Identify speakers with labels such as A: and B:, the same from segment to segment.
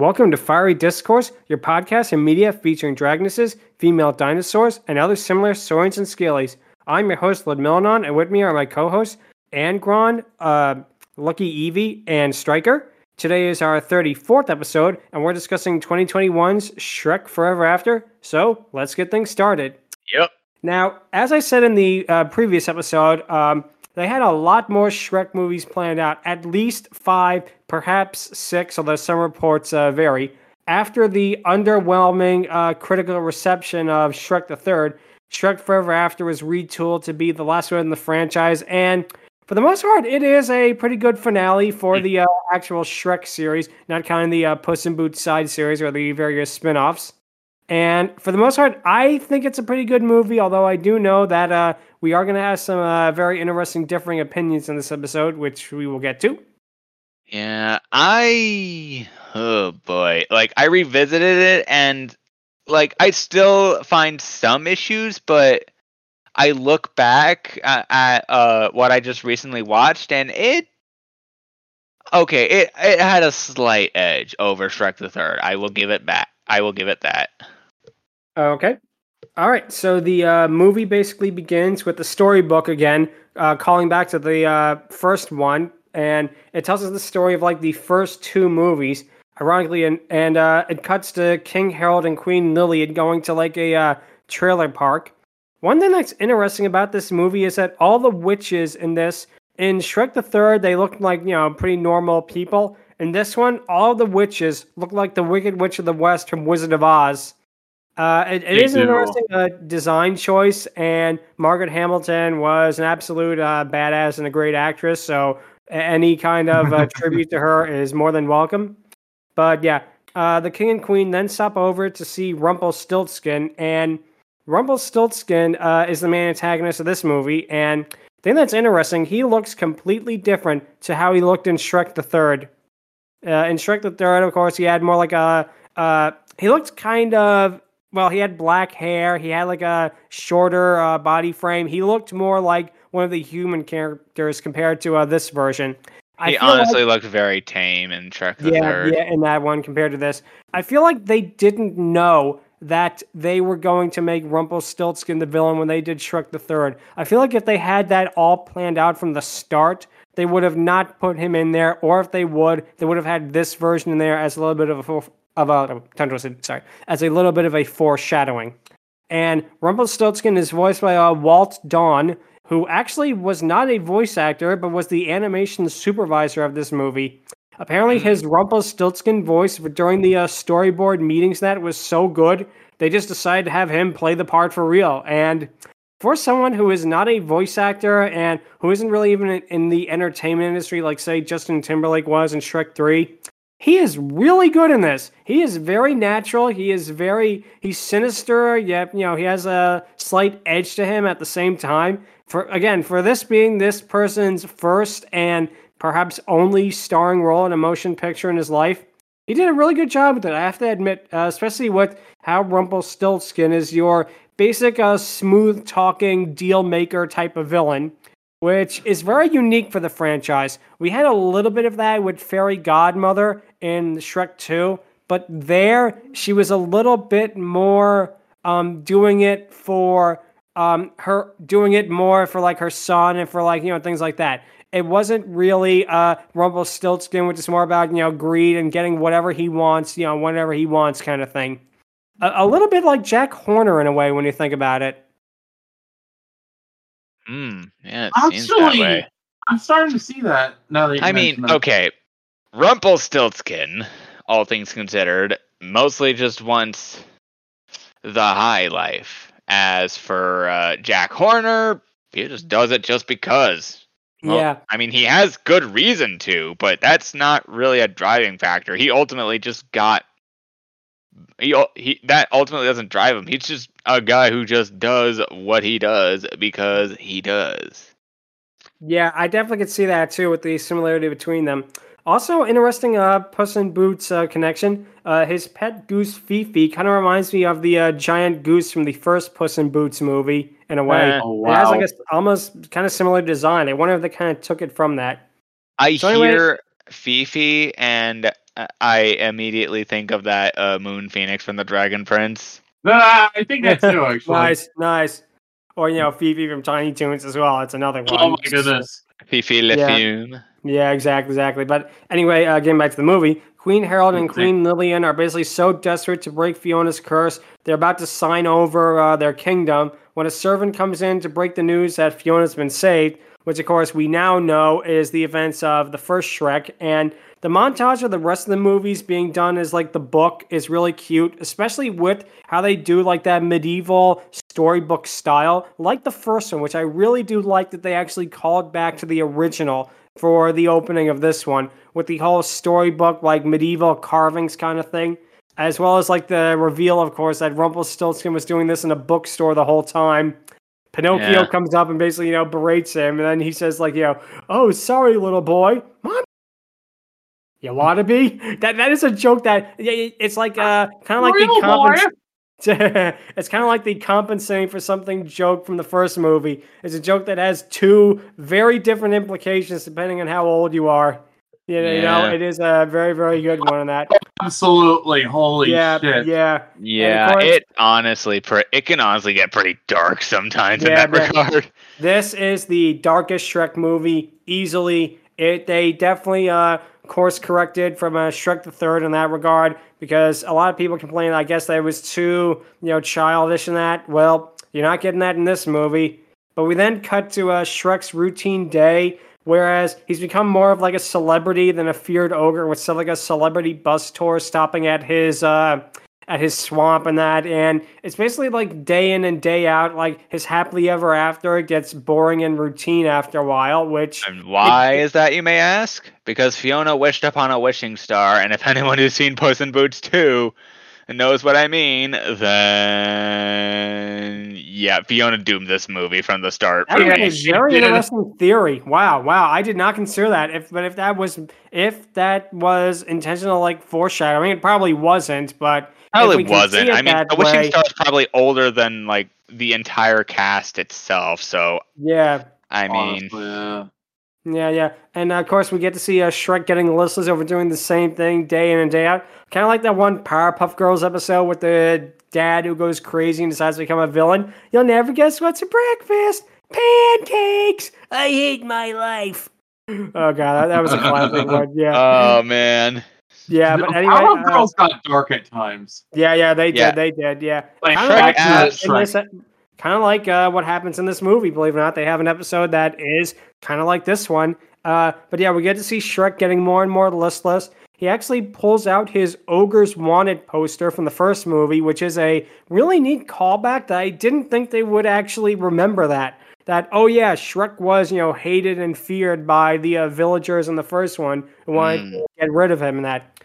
A: Welcome to Fiery Discourse, your podcast and media featuring dragonesses, female dinosaurs, and other similar saurians and scalies. I'm your host, Ludmillanon, and with me are my co-hosts, Angron, uh, Lucky Eevee, and Stryker. Today is our 34th episode, and we're discussing 2021's Shrek Forever After. So let's get things started.
B: Yep.
A: Now, as I said in the uh, previous episode, um, they had a lot more Shrek movies planned out, at least five, perhaps six, although some reports uh, vary. After the underwhelming uh, critical reception of Shrek the Third, Shrek Forever After was retooled to be the last one in the franchise, and for the most part, it is a pretty good finale for the uh, actual Shrek series, not counting the uh, Puss in Boots side series or the various spin offs. And for the most part, I think it's a pretty good movie, although I do know that uh, we are going to have some uh, very interesting differing opinions in this episode, which we will get to.
B: Yeah, I. Oh boy. Like, I revisited it and, like, I still find some issues, but I look back at, at uh, what I just recently watched and it. Okay, it, it had a slight edge over Shrek the Third. I will give it back. I will give it that.
A: Okay. All right. So the uh, movie basically begins with the storybook again, uh, calling back to the uh, first one, and it tells us the story of like the first two movies. Ironically, and and uh, it cuts to King Harold and Queen Lilian going to like a uh, trailer park. One thing that's interesting about this movie is that all the witches in this, in Shrek the Third, they look like you know pretty normal people. In this one, all the witches look like the Wicked Witch of the West from Wizard of Oz. Uh, it, it is an interesting uh, design choice, and Margaret Hamilton was an absolute uh, badass and a great actress. So any kind of uh, tribute to her is more than welcome. But yeah, uh, the king and queen then stop over to see Rumpelstiltskin, and Rumpelstiltskin uh, is the main antagonist of this movie. And the thing that's interesting, he looks completely different to how he looked in Shrek the Third. Uh, in Shrek the Third, of course, he had more like a. Uh, he looked kind of. Well, he had black hair. He had like a shorter uh, body frame. He looked more like one of the human characters compared to uh, this version.
B: I he honestly like, looked very tame in Shrek the
A: yeah,
B: Third.
A: Yeah, in that one compared to this. I feel like they didn't know that they were going to make Rumpelstiltskin the villain when they did Shrek the Third. I feel like if they had that all planned out from the start, they would have not put him in there, or if they would, they would have had this version in there as a little bit of a of a sorry, as a little bit of a foreshadowing. And Rumpelstiltskin is voiced by uh, Walt Dohrn, who actually was not a voice actor, but was the animation supervisor of this movie. Apparently,
B: Hmm.
A: his Rumpelstiltskin voice during the uh, storyboard meetings that was so good, they just decided to have him play the part for real. And for someone who is not a voice actor and who isn't really even in- the entertainment industry, like say Justin Timberlake was in Shrek Three, he is really good in this. He is very natural. He is very he's sinister. Yet you know he has a slight edge to him at the same time. For again, for this being this person's first and perhaps only starring role in a motion picture in his life, he did a really good job with it. I have to admit, uh, especially with how Rumpelstiltskin is your basic, uh, smooth talking deal maker type of villain which is very unique for the franchise. We had a little bit of that with Fairy Godmother in Shrek 2, but there she was a little bit more um, doing it for um, her, doing it more for like her son and for like, you know, things like that. It wasn't really uh, Rumpelstiltskin, which is more about, you know, greed and getting whatever he wants, you know, whenever he wants kind of thing. A, a little bit like Jack Horner in a way when you think about it.
B: Hmm. Yeah, it seems that
C: Actually,
B: way.
C: I'm starting to see that now that you
B: I mean,
C: that.
B: okay, Rumpelstiltskin, all things considered, mostly just wants the high life. As for uh, Jack Horner, he just does it just because. Well,
A: yeah.
B: I mean, he has good reason to, but that's not really a driving factor. He ultimately just got. He, he that ultimately doesn't drive him. He's just a guy who just does what he does because he does.
A: Yeah, I definitely could see that too with the similarity between them. Also, interesting uh, Puss in Boots uh, connection. Uh, his pet goose Fifi kind of reminds me of the uh, giant goose from the first Puss in Boots movie in a way.
C: Oh
A: It has like a s- almost kind of similar design. I wonder if they kind of took it from that.
B: I
A: So anyway-
B: hear Fifi and uh, I immediately think of that uh, Moon Phoenix from the Dragon Prince.
C: Ah, I think that too. Actually.
A: Nice, nice. Or you know, Fifi from Tiny Toons as well. It's another one.
C: Oh my goodness.
B: Fifi Le
A: Yeah.
B: Fume.
A: Yeah, exactly, exactly. But anyway, uh, getting back to the movie, Queen Harold and Queen Lillian are basically so desperate to break Fiona's curse, they're about to sign over uh, their kingdom when a servant comes in to break the news that Fiona's been saved, which of course we now know is the events of the first Shrek. And the montage of the rest of the movies being done as like the book is really cute, especially with how they do like that medieval storybook style, like the first one, which I really do like that they actually called back to the original for the opening of this one with the whole storybook like medieval carvings kind of thing as well as like the reveal of course that rumpelstiltskin was doing this in a bookstore the whole time. Pinocchio
B: Yeah.
A: comes up and basically you know berates him and then he says like you know oh sorry little boy. Mom you want to be? That that is a joke that yeah, it's like uh kind of like the
C: Real boy.
A: it's kind of like the compensating for something joke from the first movie. It's a joke that has two very different implications depending on how old you are. You know, you know,
B: Yeah.
A: it is a very, very good one on that.
C: Absolutely. Holy
A: yeah,
C: shit.
A: yeah,
B: Yeah,
A: course-
B: it honestly, it can honestly get pretty dark sometimes
A: Yeah,
B: in that regard.
A: This is the darkest Shrek movie easily. It they definitely uh course corrected from uh, Shrek the Third in that regard because a lot of people complain. I guess that it was too you know childish in that. Well, you're not getting that in this movie. But we then cut to uh, Shrek's routine day, whereas he's become more of like a celebrity than a feared ogre with like a celebrity bus tour stopping at his uh, at his swamp and that. And it's basically like day in and day out. Like his happily ever after it gets boring and routine after a while, which
B: And why is that, you may ask? Because Fiona wished upon a wishing star, and if anyone who's seen Puss in Boots 2 knows what I mean, then yeah, Fiona doomed this movie from the start.
A: That
B: for
A: is
B: me.
A: a very interesting theory. Wow, wow. I did not consider that. If but if that was if that was intentional like foreshadowing, it probably wasn't, but
B: Probably
A: we can see
B: wasn't. I mean,
A: that
B: the wishing
A: way-
B: star is probably older than like the entire cast itself. So
A: yeah.
B: I mean,
C: Honestly, yeah.
A: Yeah, yeah. And of course, we get to see uh, Shrek getting listless over doing the same thing day in and day out. Kind of like that one Powerpuff Girls episode with the dad who goes crazy and decides to become a villain. You'll never guess what's for breakfast pancakes. I hate my life. Oh, God, that, that was a classic one. Yeah.
B: oh man,
A: yeah, but anyway.
C: Powerpuff
A: uh,
C: Girls got dark at times.
A: yeah, yeah, they did. They did. Yeah.
C: Like
A: Kind of
B: Shrek
A: like, uh,
B: as
A: in this, kind of like uh, what happens in this movie. Believe it or not, they have an episode that is kind of like this one. Uh, but yeah, we get to see Shrek getting more and more listless. He actually pulls out his Ogres Wanted poster from the first movie, which is a really neat callback that I didn't think they would actually remember that. That, oh yeah, Shrek was, you know, hated and feared by the uh, villagers in the first one who wanted
B: Mm.
A: to get rid of him and that.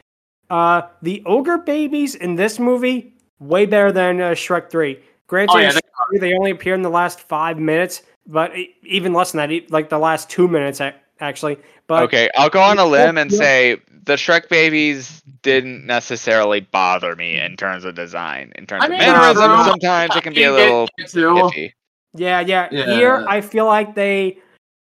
A: Uh, the ogre babies in this movie way better than uh, Shrek Three. Granted,
C: Oh, yeah,
A: in Shrek they only appear in the last five minutes, but even less than that, e- like the last two minutes actually. But
B: okay, I'll go on a limb and say the Shrek babies didn't necessarily bother me in terms of design. In terms
C: I
B: of
C: mean,
B: mannerisms,
C: uh,
B: sometimes it can be a little
C: get
B: iffy.
A: Yeah, yeah,
C: Yeah.
A: here I feel like they.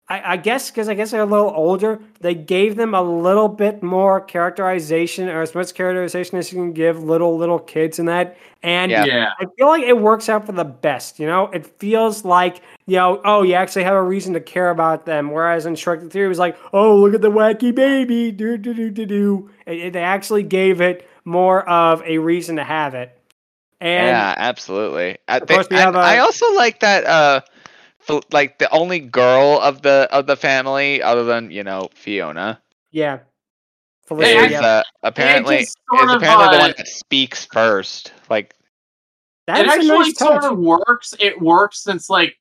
A: I, I guess because I guess they're a little older, they gave them a little bit more characterization or as much characterization as you can give little little kids in that. And
B: Yeah.
C: Yeah.
A: I feel like it works out for the best. You know, it feels like you know, oh, you actually have a reason to care about them. Whereas in Shrek the Three, it was like, oh, look at the wacky baby, do do do do do. It, it- they actually gave it more of a reason to have it. And
B: yeah, absolutely. I,
A: Of
B: think,
A: course we
B: and
A: have a-
B: I also like that. Uh, like the only girl of the of the family, other than you know Fiona,
A: yeah, Felicia,
B: is
A: yeah.
B: uh, apparently
C: just
B: is
C: sort of,
B: apparently the one that speaks first. Like,
A: That
C: it
A: is a
C: actually
A: nice
C: sort
A: touch.
C: of works. It works since like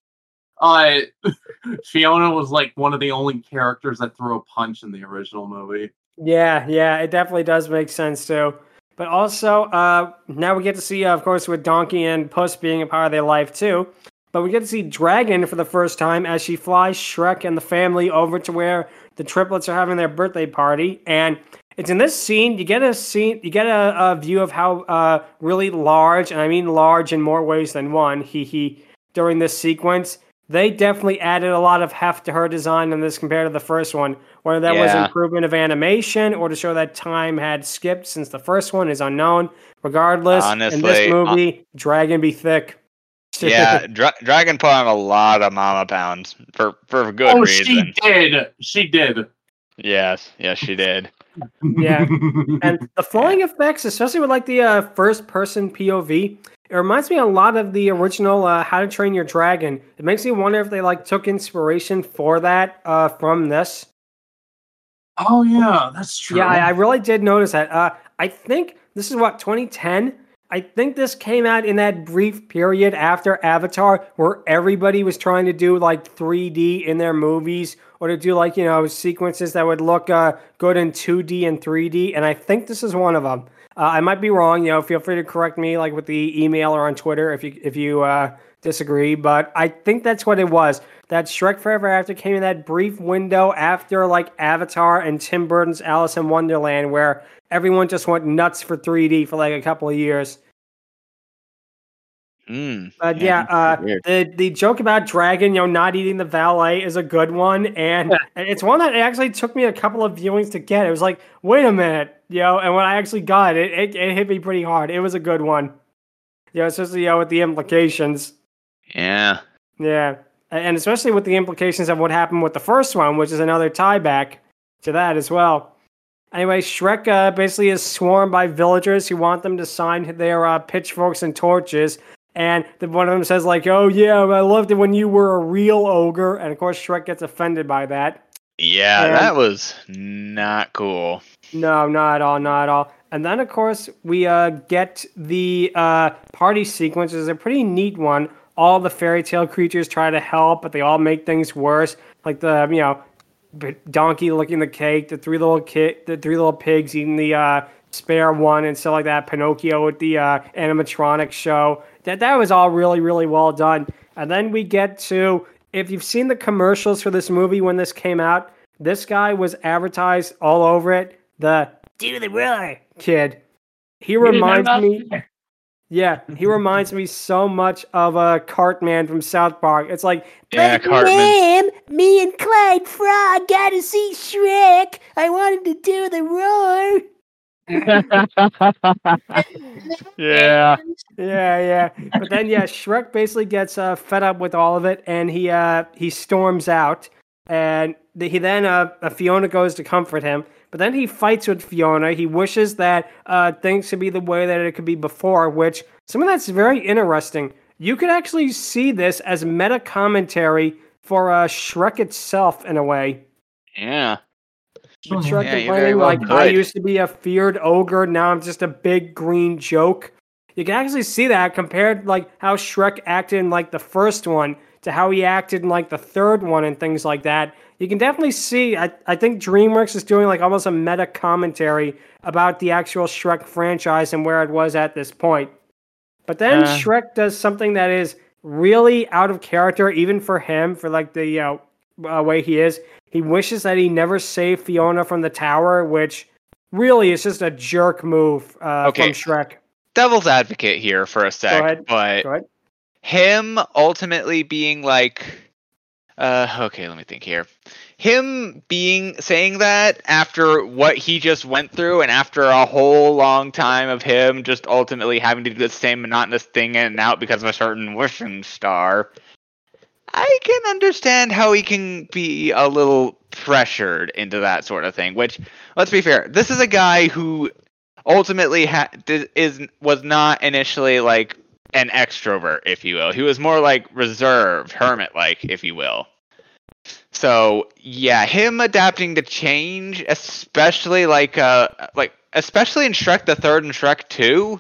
C: uh Fiona was like one of the only characters that threw a punch in the original movie.
A: Yeah, yeah, it definitely does make sense too. But also, uh, now we get to see, uh, of course, with Donkey and Puss being a part of their life too. But we get to see Dragon for the first time as she flies Shrek and the family over to where the triplets are having their birthday party, and it's in this scene you get a scene you get a, a view of how uh, really large, and I mean large in more ways than one. He he during this sequence. They definitely added a lot of heft to her design in this compared to the first one. Whether that was improvement of animation or to show that time had skipped since the first one is unknown. Regardless, in
B: Honestly,
A: this
B: uh,
A: movie, Dragon be thick.
B: Yeah, Dra- Dragon put on a lot of mama pounds for for good
C: oh,
B: reason.
C: she did. She did.
B: Yes, yes, she did.
A: Yeah. and the flying effects, especially with like the uh, first person POV, it reminds me a lot of the original uh, How to Train Your Dragon. It makes me wonder if they like took inspiration for that uh, from this.
C: oh yeah, that's true.
A: Yeah, I, I really did notice that. Uh, I think this is what 2010. I think this came out in that brief period after Avatar, where everybody was trying to do like 3D in their movies, or to do like you know sequences that would look uh, good in 2D and 3D. And I think this is one of them. Uh, I might be wrong. You know, feel free to correct me, like with the email or on Twitter if you if you uh, disagree. But I think that's what it was. That Shrek Forever After came in that brief window after like Avatar and Tim Burton's Alice in Wonderland, where everyone just went nuts for 3D for like a couple of years.
B: Mm,
A: But yeah, uh, the the joke about Dragon, you know, not eating the valet is a good one, and it's one that actually took me a couple of viewings to get. It was like, wait a minute, you know, and when I actually got it, it, it hit me pretty hard. It was a good one, you know, especially you know, with the implications.
B: yeah.
A: Yeah, and especially with the implications of what happened with the first one, which is another tie back to that as well. Anyway, Shrek uh, basically is swarmed by villagers who want them to sign their uh, pitchforks and torches. And the, one of them says, like, oh, yeah, I loved it when you were a real ogre. And of course, Shrek gets offended by that.
B: Yeah,
A: And-
B: that was not cool.
A: No, not at all, not at all. And then, of course, we uh, get the uh, party sequence. It's a pretty neat one. All the fairy tale creatures try to help, but they all make things worse. Like the, you know, donkey licking the cake, the three little kid, the three little pigs eating the uh, spare one, and stuff like that. Pinocchio with the uh, animatronic show. That that was all really, really well done. And then we get to if you've seen the commercials for this movie when this came out, this guy was advertised all over it. The do the roar kid. He reminds me. Yeah, he reminds me so much of a uh, Cartman from South Park. It's like,
B: Yeah, Cartman."
A: Ma'am, me and Clyde Frog got to see Shrek. I wanted to do the roar.
B: Yeah.
A: Yeah, yeah. But then, yeah, Shrek basically gets uh, fed up with all of it, and he uh, he storms out. And the, he then uh, uh, Fiona goes to comfort him, but then he fights with Fiona. He wishes that uh, things could be the way that it could be before, which some of that's very interesting. You could actually see this as meta commentary for uh, Shrek itself in a way.
B: Yeah.
A: With Shrek
B: Yeah,
A: complaining
B: very well
A: like I used to be a feared ogre, now I'm just a big green joke. You can actually see that compared like how Shrek acted in like the first one to how he acted in like the third one and things like that. You can definitely see I, I think DreamWorks is doing like almost a meta commentary about the actual Shrek franchise and where it was at this point. But then
B: Uh.
A: Shrek does something that is really out of character, even for him, for like the you know, uh, way he is. He wishes that he never saved Fiona from the tower, which really is just a jerk move uh,
B: Okay.
A: from Shrek.
B: Devil's advocate here for a sec, but him ultimately being like uh okay let me think here him being saying that after what he just went through and after a whole long time of him just ultimately having to do the same monotonous thing in and out because of a certain wishing star i can understand how he can be a little pressured into that sort of thing which let's be fair this is a guy who ultimately ha- is was not initially like an extrovert, if you will. He was more like reserved, hermit like, if you will. So yeah, him adapting to change, especially like uh like especially in Shrek the Third and Shrek Two.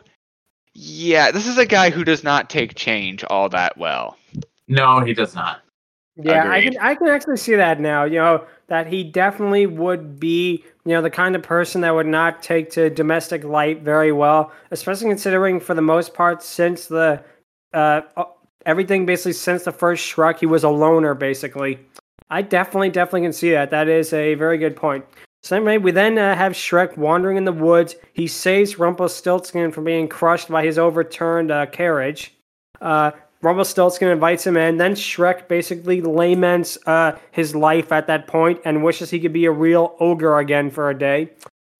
B: Yeah, this is a guy who does not take change all that well.
C: No, he does not.
A: Yeah, I can I can actually see that now. You know that he definitely would be you know the kind of person that would not take to domestic life very well, especially considering for the most part since the uh uh, everything basically since the first Shrek he was a loner basically. I definitely, definitely can see that. That is a very good point. So anyway, we then uh, have Shrek wandering in the woods. He saves Rumpelstiltskin from being crushed by his overturned uh, carriage. Uh, Rumpelstiltskin invites him in. Then Shrek basically laments uh, his life at that point and wishes he could be a real ogre again for a day.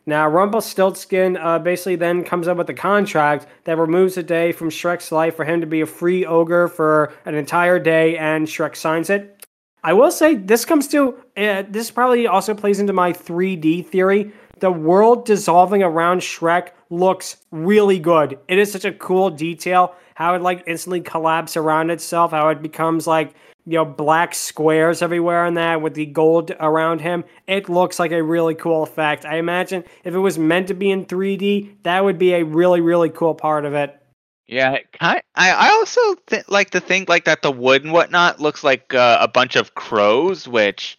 A: Now, Rumpelstiltskin uh, basically then comes up with a contract that removes a day from Shrek's life for him to be a free ogre for an entire day, and Shrek signs it. I will say this comes to uh, this probably also plays into my 3D theory. The world dissolving around Shrek looks really good. It is such a cool detail how it like instantly collapses around itself, how it becomes like you know black squares everywhere in that with the gold around him. It looks like a really cool effect. I imagine if it was meant to be in 3D, that would be a really really cool part of it.
B: Yeah, I I also th- like to think like that the wood and whatnot looks like uh, a bunch of crows, which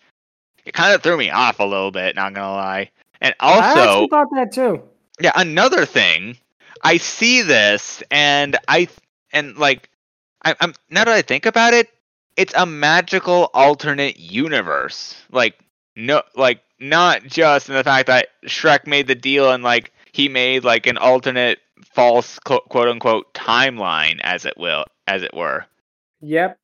B: it kind of threw me off a little bit. Not gonna lie. And also,
A: I thought that too.
B: Yeah, another thing, I see this and I and like I, I'm now that I think about it, it's a magical alternate universe. Like no, like not just in the fact that Shrek made the deal and like he made like an alternate false quote unquote timeline as it will as it were
A: yep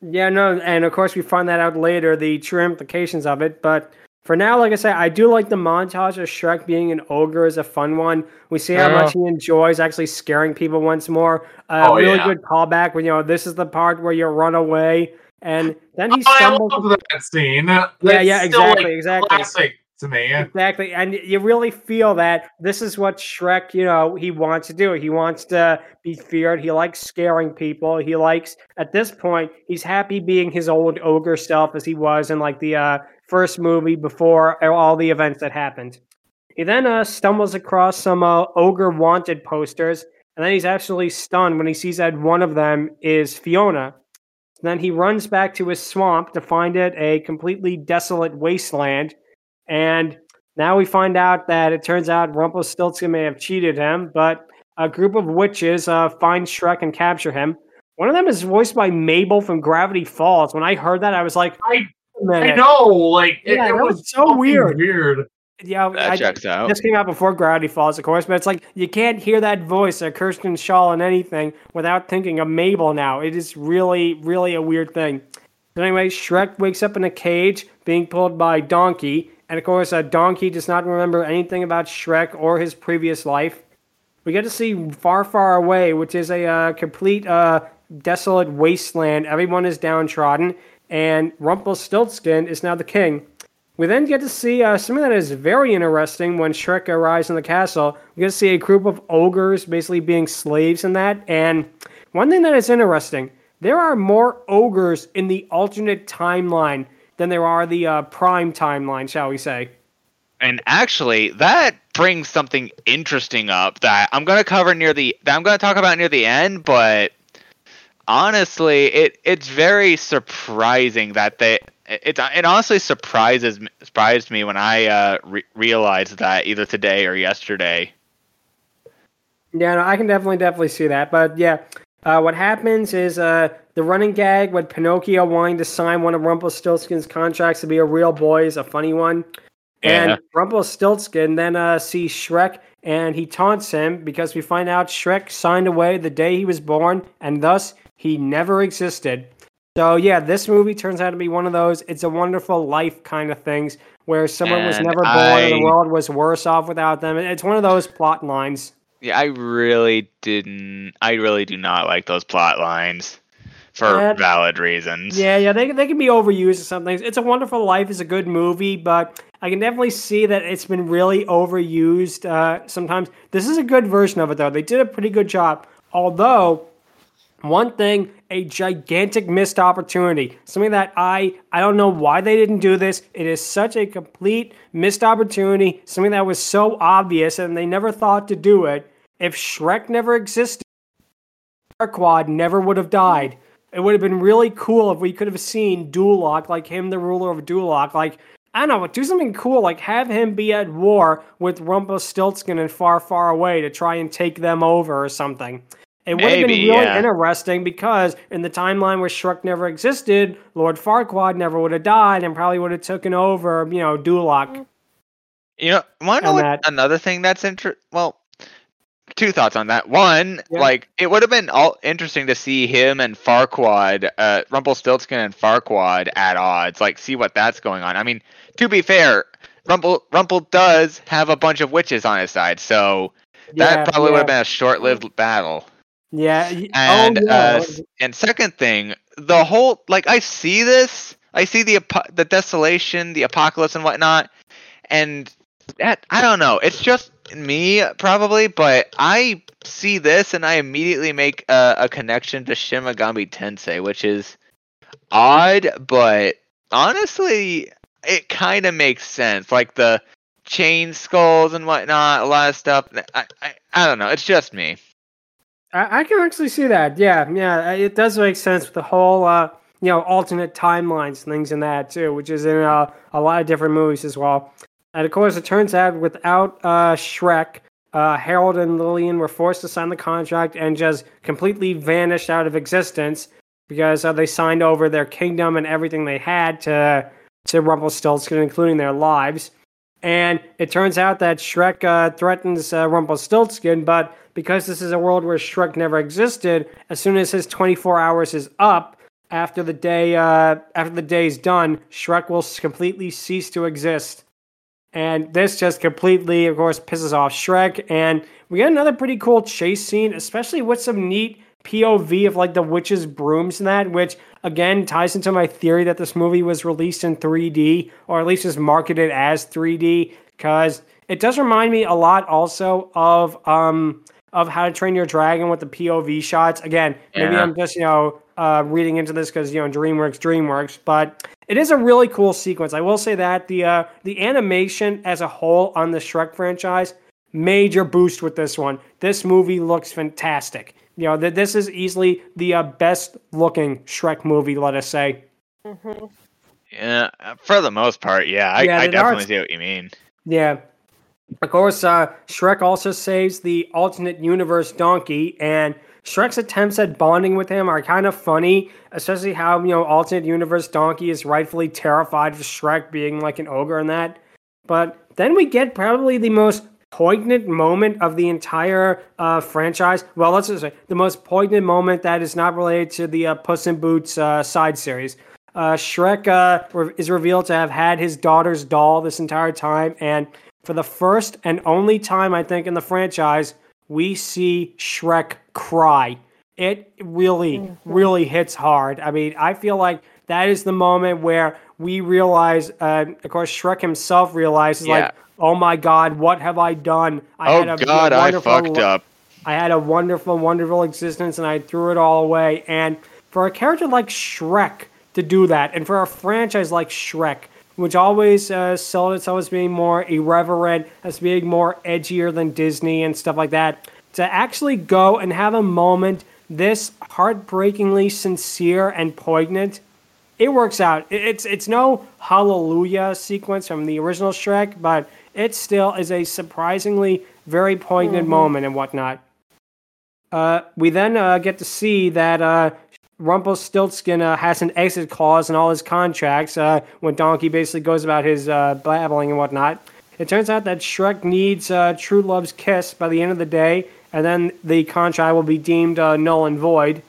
A: yeah no and of course we find that out later the true implications of it but for now like i said i do like the montage of shrek being an ogre is a fun one we see how much he enjoys actually scaring people once more uh, oh, really yeah. good callback when you know this is the part where you run away and then he stumbles.
C: I love that scene. That's
A: yeah, yeah, exactly, like exactly.
C: Classic me.
A: Exactly. And you really feel that this is what Shrek, you know, he wants to do. He wants to be feared. He likes scaring people. He likes, at this point, he's happy being his old ogre self as he was in like the uh, first movie before all the events that happened. He then uh, stumbles across some uh, ogre wanted posters, and then he's absolutely stunned when he sees that one of them is Fiona. Then he runs back to his swamp to find it a completely desolate wasteland and now we find out that it turns out Rumpelstiltskin may have cheated him, but a group of witches uh, find Shrek and capture him. One of them is voiced by Mabel from Gravity Falls. When I heard that, I was like,
C: I, I know, like,
A: yeah, it, it was so weird.
C: Weird.
A: Yeah,
B: that I, checks out.
A: This came out before Gravity Falls, of course, but it's like you can't hear that voice of Kristen Schaal in anything without thinking of Mabel now. It is really, really a weird thing. But anyway, Shrek wakes up in a cage being pulled by Donkey, and of course, uh, Donkey does not remember anything about Shrek or his previous life. We get to see Far, Far Away, which is a uh, complete uh, desolate wasteland. Everyone is downtrodden, and Rumpelstiltskin is now the king. We then get to see uh, something that is very interesting when Shrek arrives in the castle. We get to see a group of ogres basically being slaves in that. And one thing that is interesting there are more ogres in the alternate timeline than there are the uh, prime timeline, shall we say.
B: And actually, that brings something interesting up that I'm going to cover near the that I'm going to talk about near the end, but honestly, it it's very surprising that they it it honestly surprises surprised me when I uh, re- realized that either today or yesterday.
A: Yeah, no, I can definitely definitely see that, but yeah, uh, what happens is uh, the running gag with Pinocchio wanting to sign one of Rumpelstiltskin's contracts to be a real boy is a funny one. Yeah. And Rumpelstiltskin then uh, sees Shrek and he taunts him because we find out Shrek signed away the day he was born and thus he never existed. So yeah, this movie turns out to be one of those it's a wonderful life kind of things where someone and was never born I... and the world was worse off without them. It's one of those plot lines.
B: Yeah, I really didn't. I really do not like those plot lines for yeah, valid reasons.
A: Yeah, yeah, they they can be overused or something. It's a Wonderful Life is a good movie, but I can definitely see that it's been really overused uh, sometimes. This is a good version of it though. They did a pretty good job. Although one thing, a gigantic missed opportunity. Something that I I don't know why they didn't do this. It is such a complete missed opportunity. Something that was so obvious and they never thought to do it. If Shrek never existed, Farquaad never would have died. It would have been really cool if we could have seen Duloc, like him, the ruler of Duloc, like I don't know, do something cool, like have him be at war with Rumpelstiltskin and Far, Far Away to try and take them over or something. It would have been really
B: yeah.
A: interesting because in the timeline where Shrek never existed, Lord Farquaad never would have died and probably would have taken over, you know, Duloc.
B: You know, want to know
A: that-
B: another thing that's interesting? well, two thoughts on that. One,
A: Yeah.
B: like it would have been all interesting to see him and Farquaad, uh, Rumpelstiltskin and Farquaad at odds, like see what that's going on. I mean, to be fair, Rumple Rumple does have a bunch of witches on his side, so that
A: Yeah,
B: probably would have been a short-lived battle.
A: Yeah.
B: And
A: oh, yeah.
B: uh, and second thing, the whole like I see this, I see the the desolation, the apocalypse, and whatnot, and that I don't know. It's just me probably, but I see this and I immediately make a, a connection to Shin Megami Tensei, which is odd, but honestly, it kind of makes sense. Like the chain skulls and whatnot, a lot of stuff. I, I, I don't know. It's just me.
A: I, I can actually see that. Yeah, yeah, it does make sense with the whole, uh, you know, alternate timelines, things in that too, which is in uh, a lot of different movies as well. And of course, it turns out without uh, Shrek, uh, Harold and Lillian were forced to sign the contract and just completely vanished out of existence because uh, they signed over their kingdom and everything they had to to Rumpelstiltskin, including their lives. And it turns out that Shrek uh, threatens uh, Rumpelstiltskin, but because this is a world where Shrek never existed, as soon as his 24 hours is up, after the day uh, after the day's done, Shrek will completely cease to exist. And this just completely, of course, pisses off Shrek. And we get another pretty cool chase scene, especially with some neat POV of like the witch's brooms and that, which again ties into my theory that this movie was released in 3D, or at least is marketed as 3D, because it does remind me a lot also of um of How to Train Your Dragon with the POV shots. Again, maybe
B: Yeah.
A: I'm just you know uh, reading into this because you know DreamWorks, DreamWorks, but it is a really cool sequence. I will say that the uh, the animation as a whole on the Shrek franchise major boost with this one. This movie looks fantastic. You know, th- this is easily the uh, best looking Shrek movie. Let us say.
B: Yeah, uh, for the most part, yeah. I,
A: Yeah,
B: I
A: there are
B: definitely see what you mean.
A: Yeah. Of course, uh, Shrek also saves the alternate universe donkey, and Shrek's attempts at bonding with him are kind of funny, especially how, you know, alternate universe donkey is rightfully terrified of Shrek being like an ogre and that. But then we get probably the most poignant moment of the entire uh, franchise. Well, let's just say the most poignant moment that is not related to the uh, Puss in Boots uh, side series. Uh, Shrek uh, is revealed to have had his daughter's doll this entire time, and for the first and only time, I think, in the franchise, we see Shrek cry. It really, really hits hard. I mean, I feel like that is the moment where we realize, uh, of course, Shrek himself realizes,
B: Yeah.
A: like, oh my God, what have I done? I
B: Oh
A: had a
B: God, I fucked
A: li-
B: up.
A: I had a wonderful, wonderful existence and I threw it all away. And for a character like Shrek to do that, and for a franchise like Shrek, which always uh, sold itself as being more irreverent, as being more edgier than Disney and stuff like that, to actually go and have a moment this heartbreakingly sincere and poignant, it works out. It's it's no hallelujah sequence from the original Shrek, but it still is a surprisingly very poignant moment and whatnot. Uh, we then uh, get to see that uh, Rumpelstiltskin uh, has an exit clause in all his contracts uh, when Donkey basically goes about his uh, babbling and whatnot. It turns out that Shrek needs uh, True Love's kiss by the end of the day, and then the contract will be deemed uh, null and void.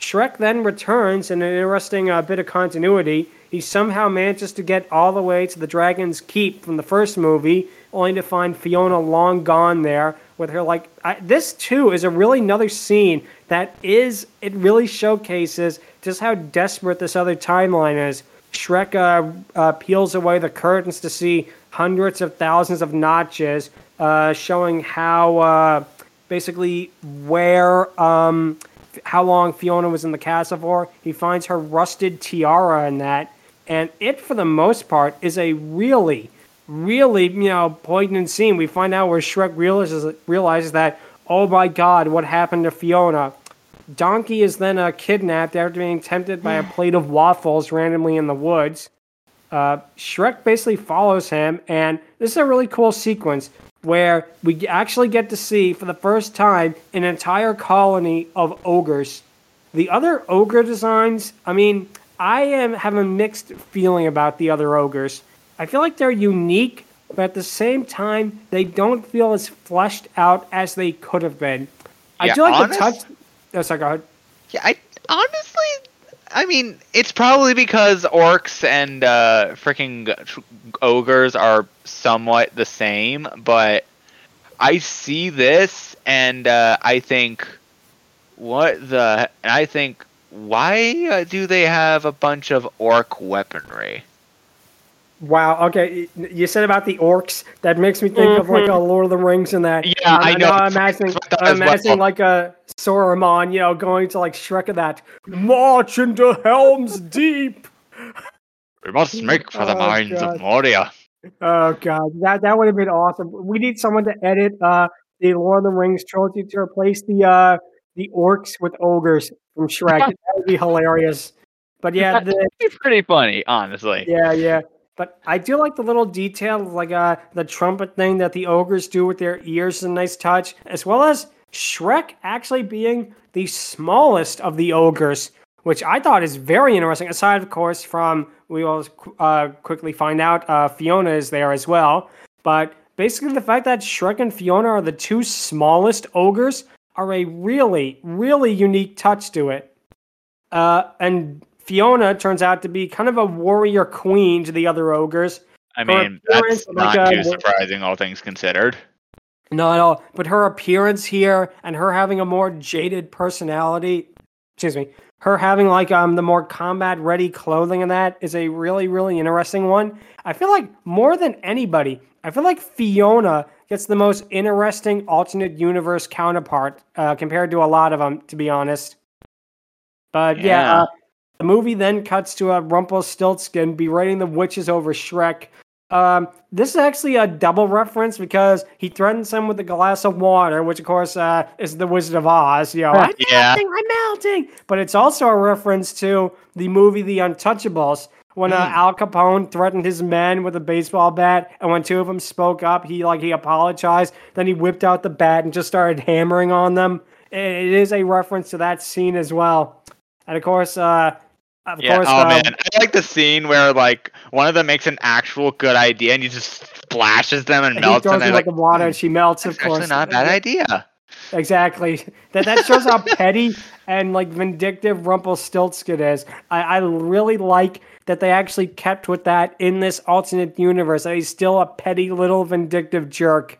A: Shrek then returns in an interesting uh, bit of continuity. He somehow manages to get all the way to the Dragon's Keep from the first movie, only to find Fiona long gone there with her. Like I, this too is a really another scene that is it really showcases just how desperate this other timeline is. Shrek uh, uh, peels away the curtains to see hundreds of thousands of notches, uh, showing how uh, basically where um, how long Fiona was in the castle for. He finds her rusted tiara in that, and it for the most part is a really, really you know poignant scene. We find out where Shrek realizes realizes that oh my god, what happened to Fiona? Donkey is then uh, kidnapped after being tempted by a plate of waffles randomly in the woods. Uh, Shrek basically follows him, and this is a really cool sequence. where we actually get to see for the first time an entire colony of ogres. The other ogre designs, I mean, I am have a mixed feeling about the other ogres. I feel like they're unique, but at the same time, they don't feel as fleshed out as they could have been. I
B: Yeah,
A: do like
B: honest-
A: the touch. Oh, sorry, go ahead.
B: Yeah, I honestly, I mean, it's probably because orcs and uh, freaking ogres are somewhat the same, but I see this and uh, I think, what the? I think, why uh, do they have a bunch of orc weaponry?
A: Wow. Okay, you said about the orcs. That makes me think of like a Lord of the Rings and that.
B: Mm-hmm. Yeah, I
A: And
B: know.
A: I'm imagining,
B: I
A: I'm
B: as well.
A: imagining like a Saruman, you know, going to like Shrek of that. March into Helm's Deep.
B: We must make for the
A: Oh,
B: mines
A: God.
B: of Moria.
A: Oh god, that that would have been awesome. We need someone to edit uh the Lord of the Rings trilogy to replace the uh the orcs with ogres from Shrek. that would be hilarious. But yeah, the,
B: pretty funny, honestly.
A: yeah, yeah. But I do like the little detail, like uh, the trumpet thing that the ogres do with their ears is a nice touch, as well as Shrek actually being the smallest of the ogres, which I thought is very interesting. Aside, of course, from we will uh, quickly find out uh, Fiona is there as well. But basically, the fact that Shrek and Fiona are the two smallest ogres are a really, really unique touch to it. Uh, and Fiona turns out to be kind of a warrior queen to the other ogres.
B: I mean, that's not
A: uh,
B: too
A: wa-
B: surprising, all things considered.
A: Not at all. But her appearance here and her having a more jaded personality, excuse me, her having like um the more combat ready clothing and that is a really, really interesting one. I feel like more than anybody, I feel like Fiona gets the most interesting alternate universe counterpart uh, compared to a lot of them, to be honest. But yeah,
B: Yeah.
A: uh, the movie then cuts to a Rumpelstiltskin berating the witches over Shrek. Um, this is actually a double reference because he threatens them with a glass of water, which of course uh, is the Wizard of Oz. You know, I'm
B: Yeah.
A: melting, I'm melting. But it's also a reference to the movie The Untouchables. When uh, Al Capone threatened his men with a baseball bat, and when two of them spoke up, he like he apologized. Then he whipped out the bat and just started hammering on them. It- it is a reference to that scene as well. And of course, uh, of
B: Yeah.
A: course,
B: oh
A: uh,
B: man, I like the scene where like one of them makes an actual good idea and he just splashes them and
A: he
B: melts them.
A: like
B: like,
A: the water, and she melts. Of course,
B: actually not a bad idea.
A: Exactly. That that shows how petty and like vindictive Rumpelstiltskin is. I, I really like that they actually kept with that in this alternate universe. That he's still a petty little vindictive jerk.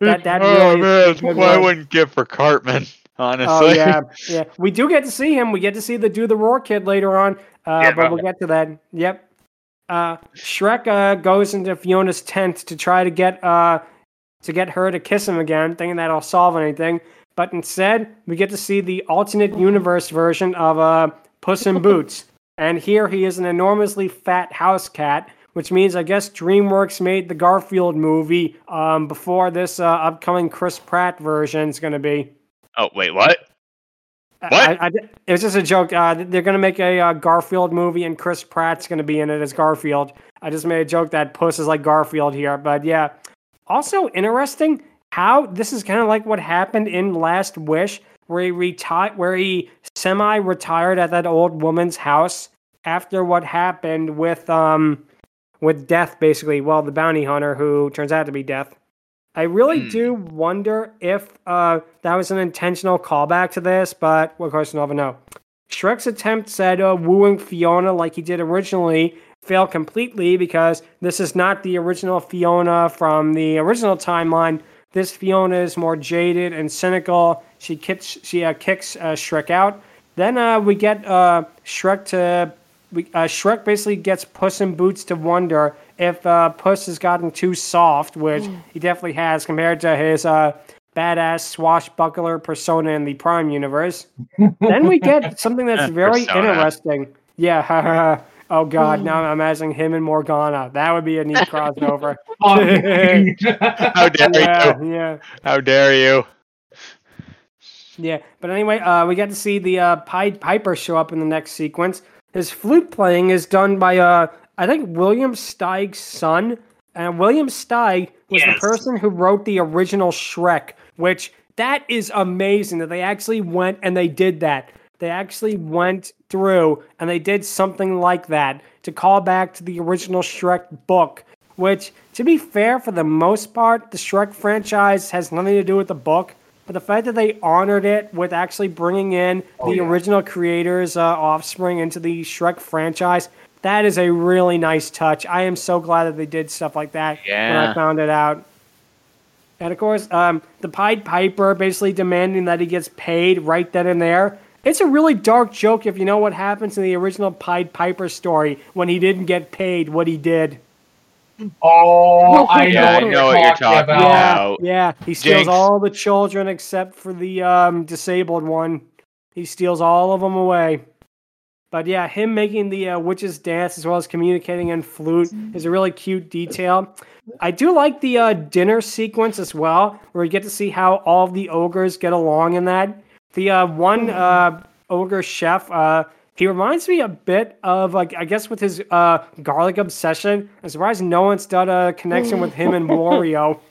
A: That that
B: oh
A: really
B: man,
A: good
B: why
A: one.
B: wouldn't give for Cartman? Honestly.
A: Oh yeah, yeah. We do get to see him. We get to see the do the roar kid later on. Uh,
B: Yeah,
A: but we'll get to that. Yep. Uh, Shrek uh, goes into Fiona's tent to try to get uh, to get her to kiss him again, thinking that'll solve anything. But instead, we get to see the alternate universe version of uh, Puss in Boots. And here he is an enormously fat house cat, which means I guess DreamWorks made the Garfield movie um, before this uh, upcoming Chris Pratt version is going to be.
B: Oh wait, what? What?
A: I, I, it was just a joke. Uh, they're going to make a uh, Garfield movie, and Chris Pratt's going to be in it as Garfield. I just made a joke that Puss is like Garfield here, but yeah. Also interesting how this is kind of like what happened in Last Wish, where he retired, where he semi-retired at that old woman's house after what happened with um with Death, basically. Well, the bounty hunter who turns out to be Death. I really
B: Hmm.
A: do wonder if uh, that was an intentional callback to this, but of course, we'll never know. Shrek's attempts at uh, wooing Fiona like he did originally fail completely because this is not the original Fiona from the original timeline. This Fiona is more jaded and cynical. She kicks, she uh, kicks uh, Shrek out. Then uh, we get uh, Shrek to we, uh, Shrek basically gets Puss in Boots to wonder if uh, Puss has gotten too soft, which he definitely has compared to his uh, badass swashbuckler persona in the Prime universe. then we get something that's very
B: Persona.
A: interesting. Yeah. oh God! Now I'm imagining him and Morgana. That would be a neat crossover.
B: How dare
A: yeah,
B: you?
A: yeah.
B: How dare you?
A: Yeah, but anyway, uh, we get to see the uh, Pied Piper show up in the next sequence. His flute playing is done by, uh, I think, William Steig's son, And William Steig was
C: Yes.
A: the person who wrote the original Shrek, which that is amazing that they actually went and they did that. They actually went through and they did something like that to call back to the original Shrek book, which, to be fair, for the most part, the Shrek franchise has nothing to do with the book. But the fact that they honored it with actually bringing in
C: Oh,
A: the
C: yeah.
A: original creators' uh, offspring into the Shrek franchise, that is a really nice touch. I am so glad that they did stuff like that yeah. when I found it out. And of course, um, the Pied Piper basically demanding that he gets paid right then and there. It's a really dark joke if you know what happens in the original Pied Piper story when he didn't get paid what he did.
C: Oh, I
B: Yeah,
C: know,
B: I
C: what,
B: know
C: you're
B: what you're
C: talking
B: talking
C: about.
B: about.
A: Yeah, yeah. He steals
B: Jinx.
A: all the children except for the um, disabled one. He steals all of them away. But yeah, him making the uh, witches dance as well as communicating in flute is a really cute detail. I do like the uh, dinner sequence as well, where we get to see how all of the ogres get along in that. The uh, one uh, ogre chef, uh, he reminds me a bit of, like, I guess, with his uh, garlic obsession. I'm surprised no one's done a connection with him and Wario.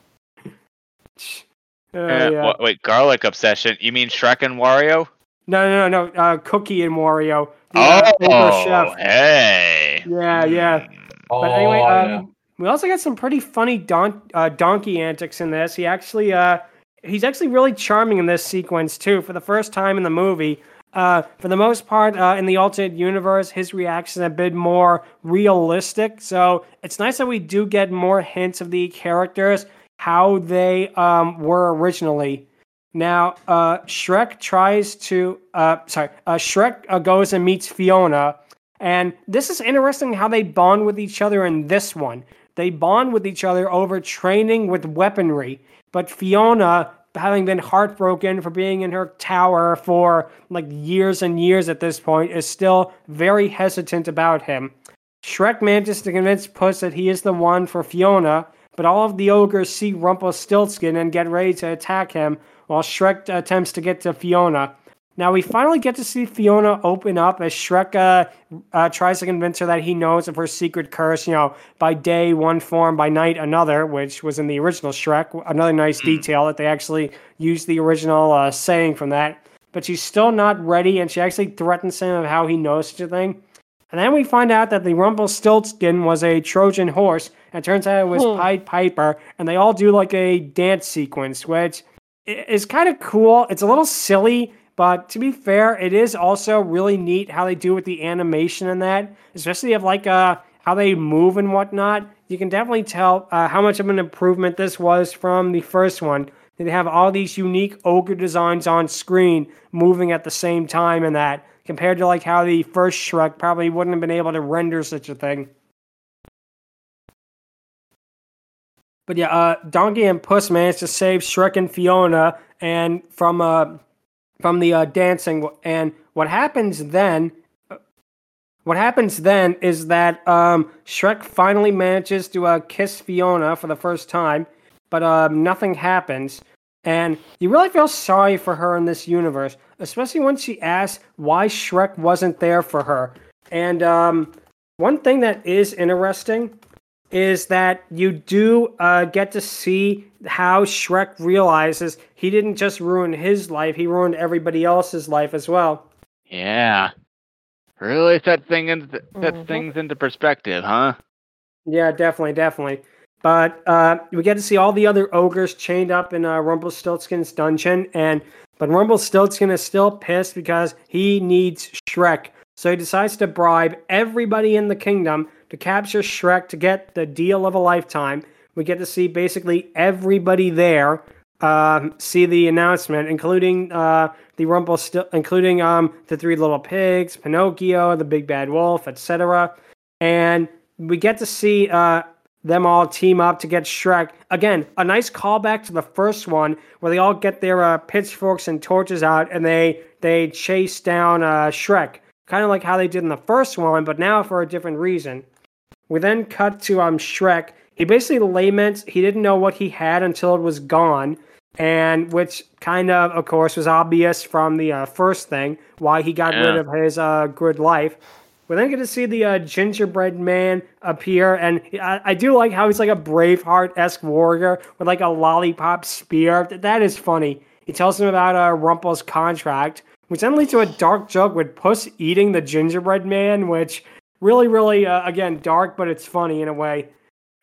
A: Yeah.
B: wha- wait, garlic obsession. You mean Shrek and Wario?
A: No, no, no, no. Uh, Cookie and Wario. The, uh,
B: Oh,
A: chef.
B: hey.
A: Yeah, yeah.
C: Oh,
A: But anyway,
C: yeah.
A: um, we also got some pretty funny don- uh, donkey antics in this. He actually, uh, he's actually really charming in this sequence too. For the first time in the movie, uh, for the most part, uh, in the alternate universe, his reactions have been more realistic. So it's nice that we do get more hints of the characters, how they um, were originally. Now, uh, Shrek tries to, uh, sorry, uh, Shrek uh, goes and meets Fiona, and this is interesting how they bond with each other in this one. They bond with each other over training with weaponry, but Fiona, having been heartbroken for being in her tower for like years and years at this point, is still very hesitant about him. Shrek manages to convince Puss that he is the one for Fiona, but all of the ogres see Rumpelstiltskin and get ready to attack him, while Shrek attempts to get to Fiona. Now we finally get to see Fiona open up as Shrek uh, uh, tries to convince her that he knows of her secret curse. You know, by day one form, by night another, which was in the original Shrek. Another nice detail that they actually used the original uh, saying from that. But she's still not ready, and she actually threatens him of how he knows such a thing. And then we find out that the Rumpelstiltskin was a Trojan horse, and turns out it was
D: Hmm.
A: Pied Piper, and they all do like a dance sequence, which is kind of cool. It's a little silly, but to be fair, it is also really neat how they do with the animation and that, especially of like uh how they move and whatnot. You can definitely tell uh, how much of an improvement this was from the first one. They have all these unique ogre designs on screen moving at the same time and that compared to like how the first Shrek probably wouldn't have been able to render such a thing. But yeah, uh, Donkey and Puss managed to save Shrek and Fiona and from uh, from the uh, dancing. And what happens then? What happens then is that um, Shrek finally manages to uh, kiss Fiona for the first time, but um, nothing happens. And you really feel sorry for her in this universe, especially when she asks why Shrek wasn't there for her. And um, one thing that is interesting is that you do uh, get to see how Shrek realizes he didn't just ruin his life, he ruined everybody else's life as well.
B: Yeah. Really set thing in, set
D: Mhm.
B: things into perspective, huh?
A: Yeah, definitely, definitely. But uh, we get to see all the other ogres chained up in uh, Rumpelstiltskin's dungeon, and but Rumpelstiltskin is still pissed because he needs Shrek. So he decides to bribe everybody in the kingdom to capture Shrek to get the deal of a lifetime. We get to see basically everybody there um, see the announcement, including uh, the Rumpelstil, including um, the Three Little Pigs, Pinocchio, the Big Bad Wolf, etc. And we get to see uh, them all team up to get Shrek. Again, a nice callback to the first one where they all get their uh, pitchforks and torches out and they they chase down uh, Shrek, kind of like how they did in the first one, but now for a different reason. We then cut to um Shrek. He basically laments he didn't know what he had until it was gone, and which kind of, of course, was obvious from the uh, first thing why he got
B: Yeah.
A: rid of his uh, good life. We then get to see the uh, gingerbread man appear, and I, I do like how he's like a Braveheart esque warrior with like a lollipop spear. That is funny. He tells him about uh, Rumple's contract, which then leads to a dark joke with Puss eating the gingerbread man, which really, really, uh, again, dark, but it's funny in a way.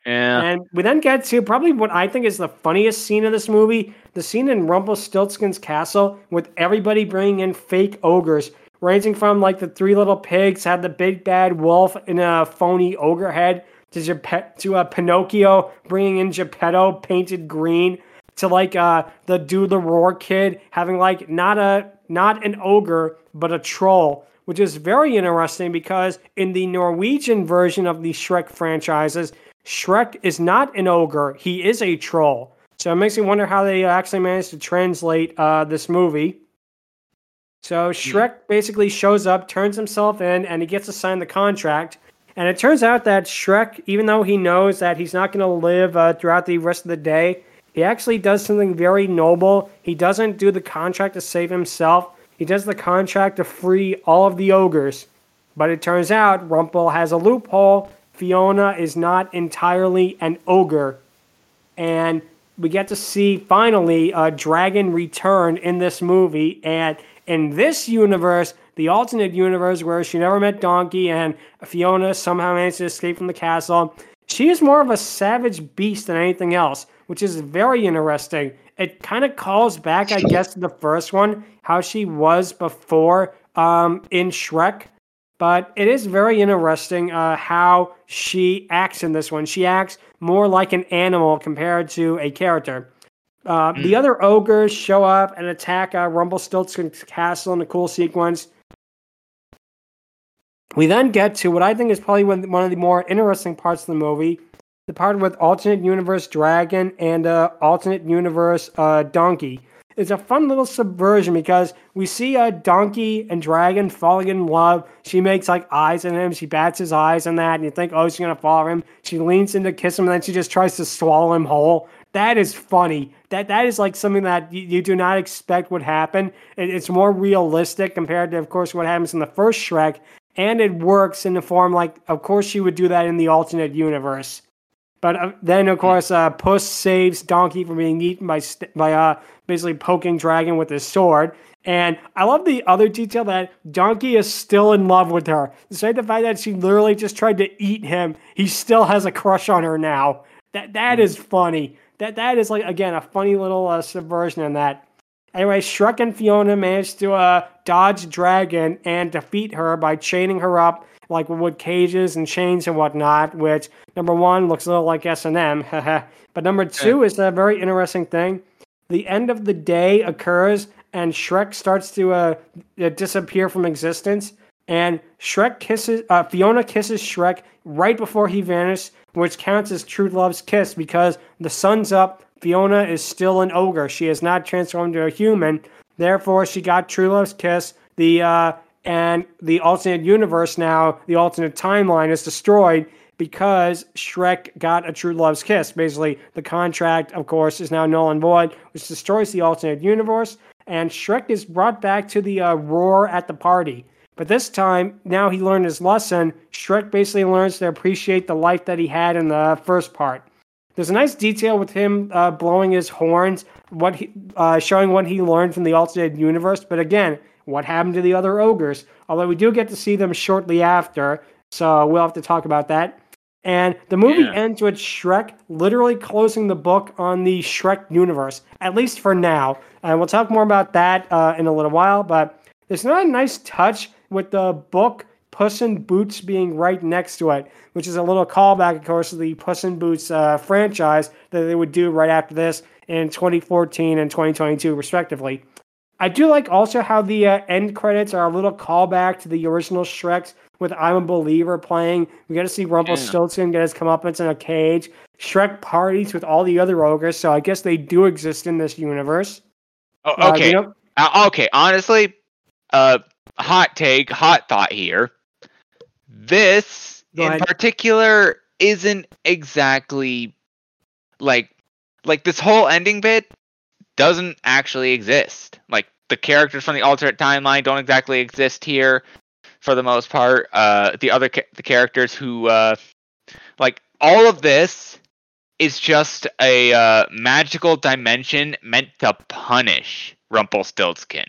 B: Yeah.
A: And we then get to probably what I think is the funniest scene of this movie the scene in Rumpelstiltskin's castle with everybody bringing in fake ogres, ranging from like the three little pigs, had the big bad wolf in a phony ogre head, to, Gepe- to uh, Pinocchio bringing in Geppetto painted green, to like uh, the Do the Roar kid having like not a not an ogre but a troll, which is very interesting because in the Norwegian version of the Shrek franchises, Shrek is not an ogre; he is a troll. So it makes me wonder how they actually managed to translate uh, this movie. So Shrek basically shows up, turns himself in, and he gets to sign the contract. And it turns out that Shrek, even though he knows that he's not going to live uh, throughout the rest of the day, he actually does something very noble. He doesn't do the contract to save himself. He does the contract to free all of the ogres. But it turns out Rumple has a loophole. Fiona is not entirely an ogre. And we get to see finally a dragon return in this movie. And in this universe, the alternate universe where she never met Donkey and Fiona somehow managed to escape from the castle, she is more of a savage beast than anything else, which is very interesting. It kind of calls back, I guess, to the first one, how she was before um, in Shrek. But it is very interesting uh, how she acts in this one. She acts more like an animal compared to a character. Uh, The other ogres show up and attack uh, Rumpelstiltskin's castle in a cool sequence. We then get to what I think is probably one of the more interesting parts of the movie the part with alternate universe dragon and uh, alternate universe uh, donkey. It's a fun little subversion because we see a donkey and dragon falling in love. She makes like eyes at him. She bats his eyes and that, and you think, oh, she's gonna follow him. She leans in to kiss him, and then she just tries to swallow him whole. That is funny. That that is like something that you, you do not expect would happen. It, it's more realistic compared to, of course, what happens in the first Shrek, and it works in the form like, of course, she would do that in the alternate universe. But uh, then, of course, uh, Puss saves Donkey from being eaten by st- by uh, basically poking Dragon with his sword. And I love the other detail that Donkey is still in love with her. Despite the fact that she literally just tried to eat him, he still has a crush on her now. That that is funny. That that is like again a funny little uh, subversion in that. Anyway, Shrek and Fiona manage to uh, dodge Dragon and defeat her by chaining her up like with cages and chains and whatnot. Which number one looks a little like S and M, but number two is a very interesting thing. The end of the day occurs, and Shrek starts to uh, uh, disappear from existence. And Shrek kisses uh, Fiona kisses Shrek right before he vanishes, which counts as true love's kiss because the sun's up. Fiona is still an ogre. She has not transformed to a human. Therefore, she got true love's kiss. The uh, and the alternate universe now, the alternate timeline is destroyed because Shrek got a true love's kiss. Basically, the contract, of course, is now null and void, which destroys the alternate universe. And Shrek is brought back to the uh, roar at the party. But this time, now he learned his lesson. Shrek basically learns to appreciate the life that he had in the first part. There's a nice detail with him uh, blowing his horns, what he, uh, showing what he learned from the alternate universe. But again, what happened to the other ogres? Although we do get to see them shortly after, so we'll have to talk about that. And the movie
B: Yeah.
A: ends with Shrek literally closing the book on the Shrek universe, at least for now. And we'll talk more about that uh, in a little while. But there's not a nice touch with the book Puss in Boots being right next to it, which is a little callback, of course, to the Puss in Boots uh, franchise that they would do right after this in 2014 and 2022, respectively. I do like also how the uh, end credits are a little callback to the original Shreks with I'm a Believer playing. We get to see Rumpelstiltskin get his comeuppance in a cage. Shrek parties with all the other ogres, so I guess they do exist in this universe.
B: Oh,
A: Uh,
B: okay.
A: you know-
B: Uh, okay. Honestly, uh, hot take, hot thought here. This
A: Go
B: in
A: ahead.
B: particular isn't exactly like like this whole ending bit doesn't actually exist. Like the characters from the alternate timeline don't exactly exist here. for the most part. Uh, the other ca- the characters who uh, like all of this is just a uh, magical dimension meant to punish Rumpelstiltskin.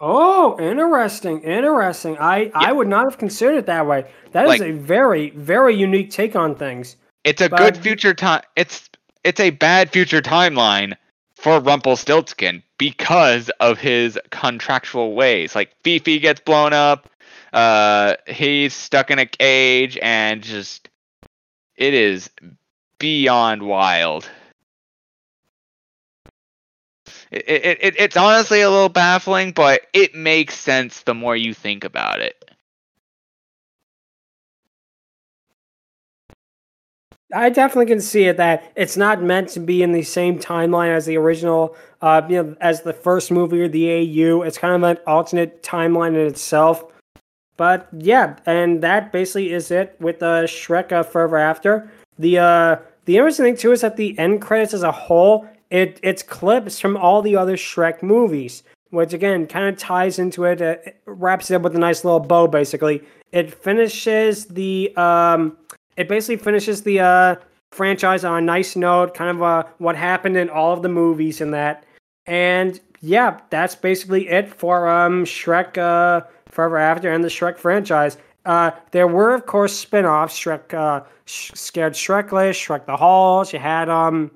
A: Oh, interesting, interesting. I I would not have considered it that way. That is
B: Like-
A: a very very unique take on things.
B: It's a
A: But-
B: good future time. It's it's a bad future timeline for Rumpelstiltskin because of his contractual ways. Like Fifi gets blown up, uh, he's stuck in a cage, and just it is beyond wild. It, it, it it's honestly a little baffling, but it makes sense the more you think about it.
A: I definitely can see it that it's not meant to be in the same timeline as the original, uh, you know, as the first movie or the AU. It's kind of an alternate timeline in itself. But yeah, and that basically is it with uh, Shrek uh, Forever After. The uh, the interesting thing too is that the end credits as a whole, it it's clips from all the other Shrek movies, which again kind of ties into it, it wraps it up with a nice little bow. Basically, it finishes the um, it basically finishes the uh, franchise on a nice note, kind of uh, what happened in all of the movies and that. And yeah, that's basically it for um, Shrek uh, Forever After and the Shrek franchise. Uh, there were, of course, spin-offs. Shrek, uh, Sh- Scared Shrekless, Shrek the Halls. You had um,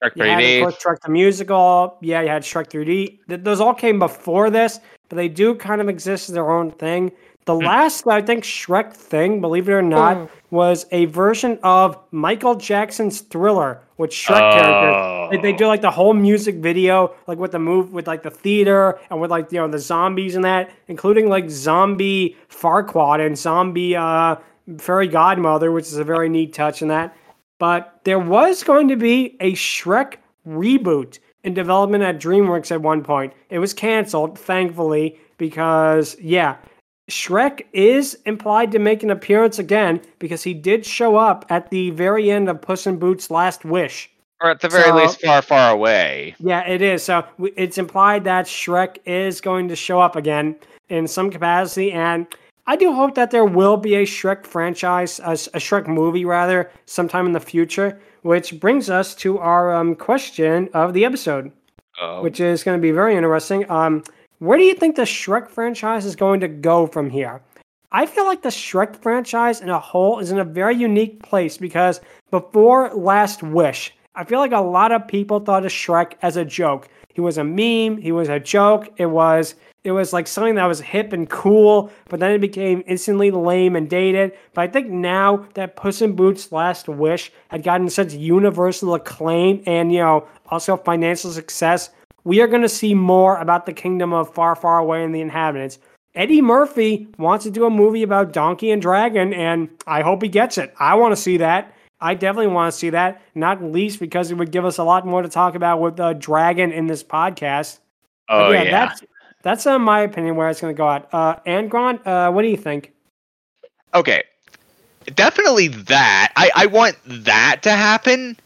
B: Shrek 3D.
A: of course, Shrek the Musical. Yeah, you had Shrek 3D. Th- those all came before this, but they do kind of exist as their own thing. The last, I think, Shrek thing, believe it or not, was a version of Michael Jackson's Thriller with Shrek characters. They, they do like the whole music video, like with the move, with like the theater and with like you know the zombies and that, including like zombie Farquaad and zombie uh, fairy godmother, which is a very neat touch in that. But there was going to be a Shrek reboot in development at DreamWorks at one point. It was canceled, thankfully, because yeah, Shrek is implied to make an appearance again because he did show up at the very end of Puss in Boots' Last Wish.
B: Or at the very
A: So-
B: least, far, far away.
A: Yeah, it is. So it's implied that Shrek is going to show up again in some capacity, and I do hope that there will be a Shrek franchise, a Shrek movie rather, sometime in the future. Which brings us to our um, question of the episode,
B: Oh.
A: which is going to be very interesting. Um, where do you think the Shrek franchise is going to go from here? I feel like the Shrek franchise in a whole is in a very unique place because before Last Wish, I feel like a lot of people thought of Shrek as a joke. He was a meme, he was a joke, it was it was like something that was hip and cool, but then it became instantly lame and dated. But I think now that Puss in Boots Last Wish had gotten such universal acclaim and you know also financial success, we are going to see more about the kingdom of far, far away and the inhabitants. Eddie Murphy wants to do a movie about Donkey and Dragon, and I hope he gets it. I want to see that. I definitely want to see that, not least because it would give us a lot more to talk about with uh, Dragon in this podcast.
B: oh,
A: But
B: yeah.
A: that's that's uh, my opinion where it's going to go at. Uh, Angron, uh, what do you think?
B: Okay. Definitely that. I, I want that to happen.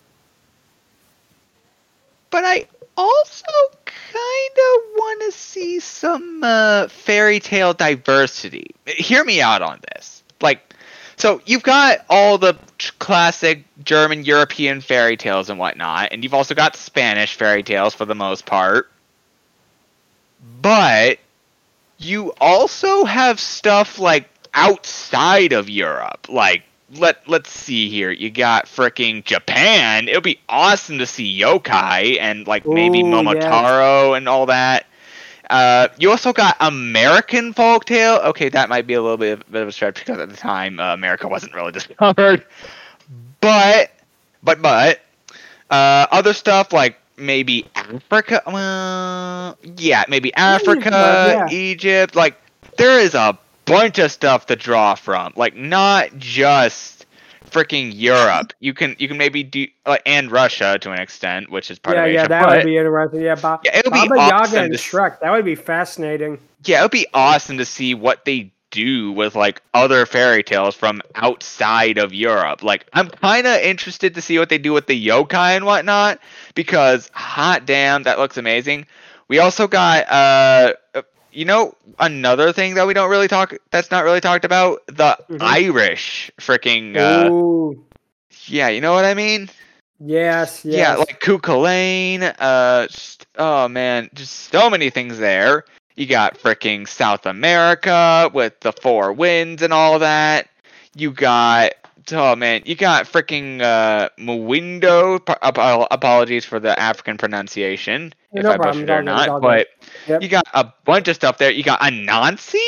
B: But I also kind of want to see some uh, fairy tale diversity. Hear me out on this. Like, so you've got all the classic German, European fairy tales and whatnot, and you've also got Spanish fairy tales for the most part. But you also have stuff like outside of Europe. Like let let's see here. You got freaking Japan. It would be awesome to see yokai and like maybe
A: Ooh, yeah.
B: Momotaro and all that. Uh, you also got American folktale. Okay, that might be a little bit, of, bit of a stretch because at the time uh, America wasn't really discovered. But, but, but, uh, other stuff like maybe Africa. Well, yeah, maybe Africa,
A: yeah.
B: Egypt. Like there is a bunch of stuff to draw from. Like not just freaking Europe. You can you can maybe do like and Russia to an extent, which is part
A: yeah,
B: of Asia.
A: yeah, that
B: but-
A: would be interesting. Yeah, Ba-
B: Yeah, it would be
A: Baba Yaga and
B: to
A: Shrek. That would be fascinating.
B: yeah, it would be awesome to see what they do with like other fairy tales from outside of Europe. Like, I'm kind of interested to see what they do with the yokai and whatnot because, hot damn, that looks amazing. We also got uh, you know another thing that we don't really talk that's not really talked about? The
A: Mhm.
B: Irish freaking uh, yeah you know what I mean?
A: Yes, yes.
B: yeah like Cú Chulainn uh oh man just so many things there. You got freaking South America with the four winds and all that. You got oh man you got freaking uh Mwindo ap- apologies for the African pronunciation if
A: No
B: I
A: problem,
B: butchered it or
A: it's all good, it's all
B: not but
A: Yep.
B: you got a bunch of stuff there. You got Anansi?